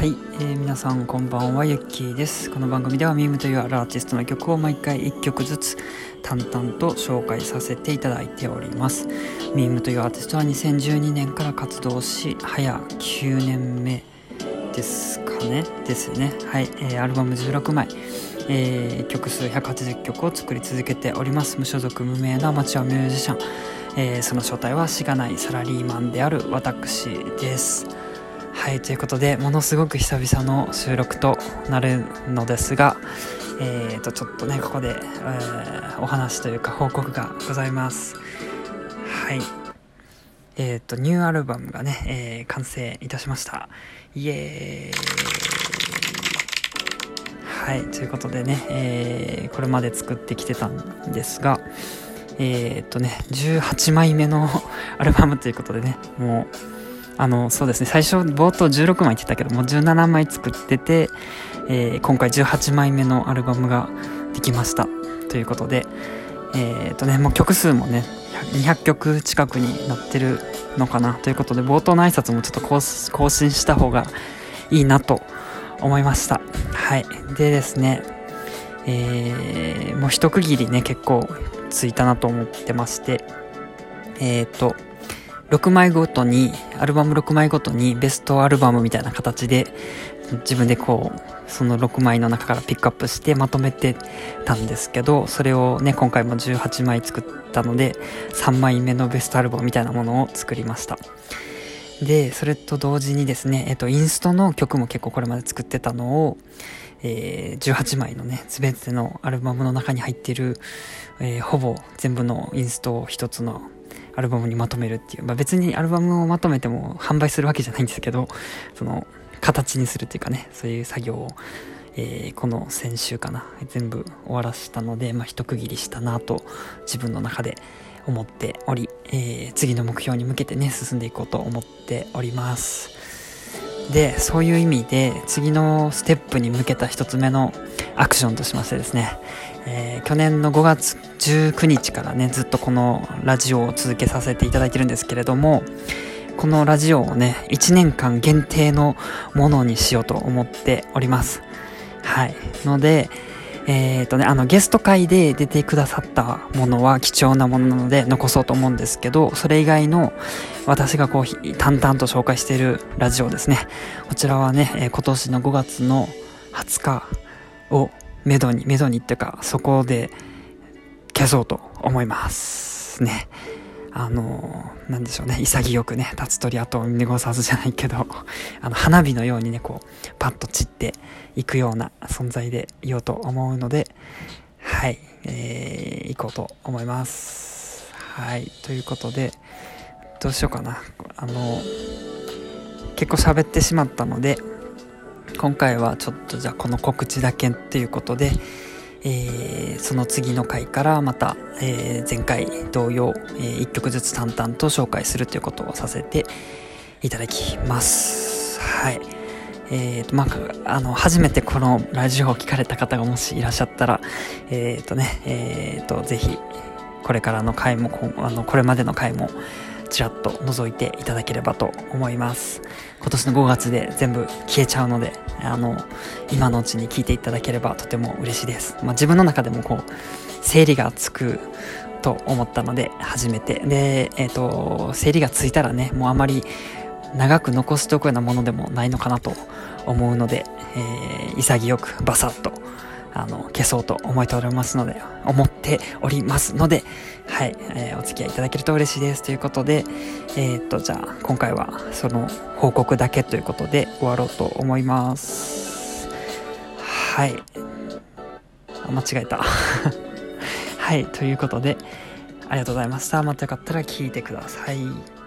えー、皆さんこんばんはゆっきーです。この番組ではミームというアーティストの曲を毎回1曲ずつ淡々と紹介させていただいております。ミームというアーティストは2012年から活動し早9年目ですかね。ですね。はい、えー、アルバム16枚。えー、曲数180曲を作り続けております。無所属無名なアマチュアミュージシャン、えー、その正体はしがないサラリーマンである私です。はいということでものすごく久々の収録となるのですがえーとちょっとねここで、えー、お話というか報告がございます。はい。えっ、ー、とニューアルバムがね、えー、完成いたしました。イエーイ。はいということでね、えー、これまで作ってきてたんですがえっ、ー、とね18枚目のアルバムということでねもうあの、そうですね、最初冒頭16枚ってたけども、17枚作ってて、えー、今回18枚目のアルバムができました。ということで、えっ、とね、もう曲数もね、200曲近くになってるのかなということで、冒頭の挨拶もちょっと更新した方がいいなと思いました。はい。でですね、えー、もう一区切りね、結構ついたなと思ってまして、えっ、と、6枚ごとに、アルバム6枚ごとにベストアルバムみたいな形で自分でこう、その6枚の中からピックアップしてまとめてたんですけど、それをね、今回も18枚作ったので、3枚目のベストアルバムみたいなものを作りました。で、それと同時にですね、えっと、インストの曲も結構これまで作ってたのを、えー、18枚のね、すべてのアルバムの中に入っている、えー、ほぼ全部のインストを一つのアルバムにまとめるっていう、まあ、別にアルバムをまとめても販売するわけじゃないんですけどその形にするっていうかねそういう作業を、えー、この先週かな全部終わらせたので、まあ、一区切りしたなと自分の中で思っており、えー、次の目標に向けてね進んでいこうと思っております。でそういう意味で次のステップに向けた1つ目のアクションとしましてですねえー、去年の5月19日からねずっとこのラジオを続けさせていただいてるんですけれどもこのラジオをね1年間限定のものにしようと思っております。はい。のでえっ、ー、とねあのゲスト会で出てくださったものは貴重なものなので残そうと思うんですけどそれ以外の私がこう淡々と紹介しているラジオですねこちらはね、え今年の5月の20日をめどに、めどにっていうか、そこで消そうと思いますね。あの、なんでしょうね、潔くね、立つ鳥跡を見逃さずじゃないけど、あの、花火のようにね、こう、パッと散っていくような存在でいようと思うので、はい、えー、行こうと思います。はい、ということで、どうしようかな。あの、結構喋ってしまったので、今回はちょっとじゃあこの告知だけっていうことで、えー、その次の回からまた、えー、前回同様、えー、1曲ずつ淡々と紹介するということをさせていただきます。はい。えーと、まあ、あの、初めてこのラジオを聞かれた方がもしいらっしゃったら、えっ、ー、とね、えっ、ー、と、ぜひ、これからの回も、あの、これまでの回も、ちらっと覗いていただければと思います。今年の5月で全部消えちゃうので、あの、今のうちに聞いていただければとても嬉しいです。まあ、自分の中でもこう、整理がつくと思ったので、初めて。で、えっ、ー、と、整理がついたらね、もうあまり長く残しておくようなものでもないのかなと思うので、えー、潔くバサッとあの、消そうと思っておりますので、思っておりますので、はい、えー、お付き合いいただけると嬉しいです。ということで、えー、っと、じゃあ、今回はその報告だけということで終わろうと思います。はい。あ、間違えた。はい、ということで、ありがとうございました。またよかったら聞いてください。